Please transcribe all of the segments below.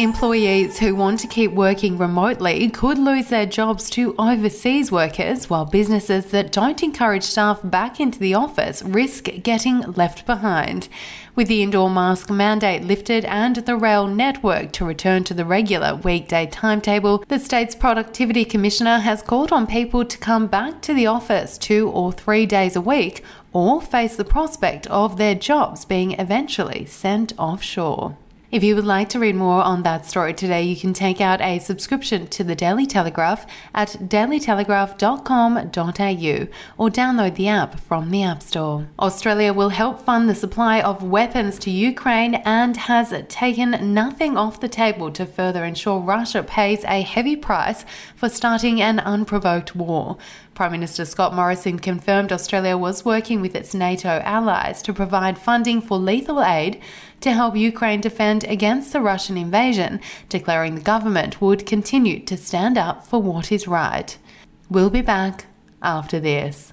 Employees who want to keep working remotely could lose their jobs to overseas workers, while businesses that don't encourage staff back into the office risk getting left behind. With the indoor mask mandate lifted and the rail network to return to the regular weekday timetable, the state's productivity commissioner has called on people to come back to the office two or three days a week or face the prospect of their jobs being eventually sent offshore. If you would like to read more on that story today, you can take out a subscription to the Daily Telegraph at dailytelegraph.com.au or download the app from the App Store. Australia will help fund the supply of weapons to Ukraine and has taken nothing off the table to further ensure Russia pays a heavy price for starting an unprovoked war. Prime Minister Scott Morrison confirmed Australia was working with its NATO allies to provide funding for lethal aid to help Ukraine defend against the Russian invasion, declaring the government would continue to stand up for what is right. We'll be back after this.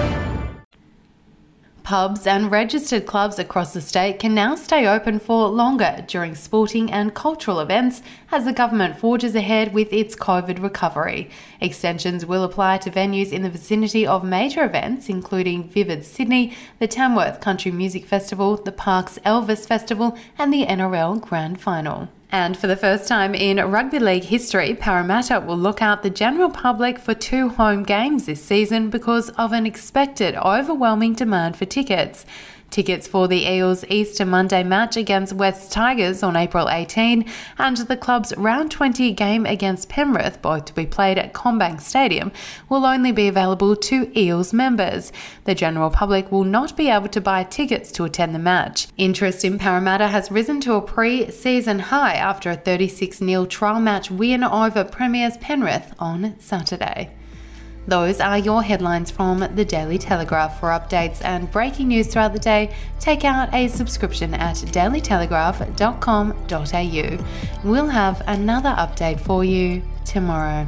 Pubs and registered clubs across the state can now stay open for longer during sporting and cultural events as the government forges ahead with its COVID recovery. Extensions will apply to venues in the vicinity of major events, including Vivid Sydney, the Tamworth Country Music Festival, the Parkes Elvis Festival, and the NRL Grand Final. And for the first time in rugby league history, Parramatta will look out the general public for two home games this season because of an expected overwhelming demand for tickets. Tickets for the Eels Easter Monday match against West Tigers on April 18 and the club's round 20 game against Penrith, both to be played at CommBank Stadium, will only be available to Eels members. The general public will not be able to buy tickets to attend the match. Interest in Parramatta has risen to a pre season high after a 36 0 trial match win over Premiers Penrith on Saturday. Those are your headlines from the Daily Telegraph. For updates and breaking news throughout the day, take out a subscription at dailytelegraph.com.au. We'll have another update for you tomorrow.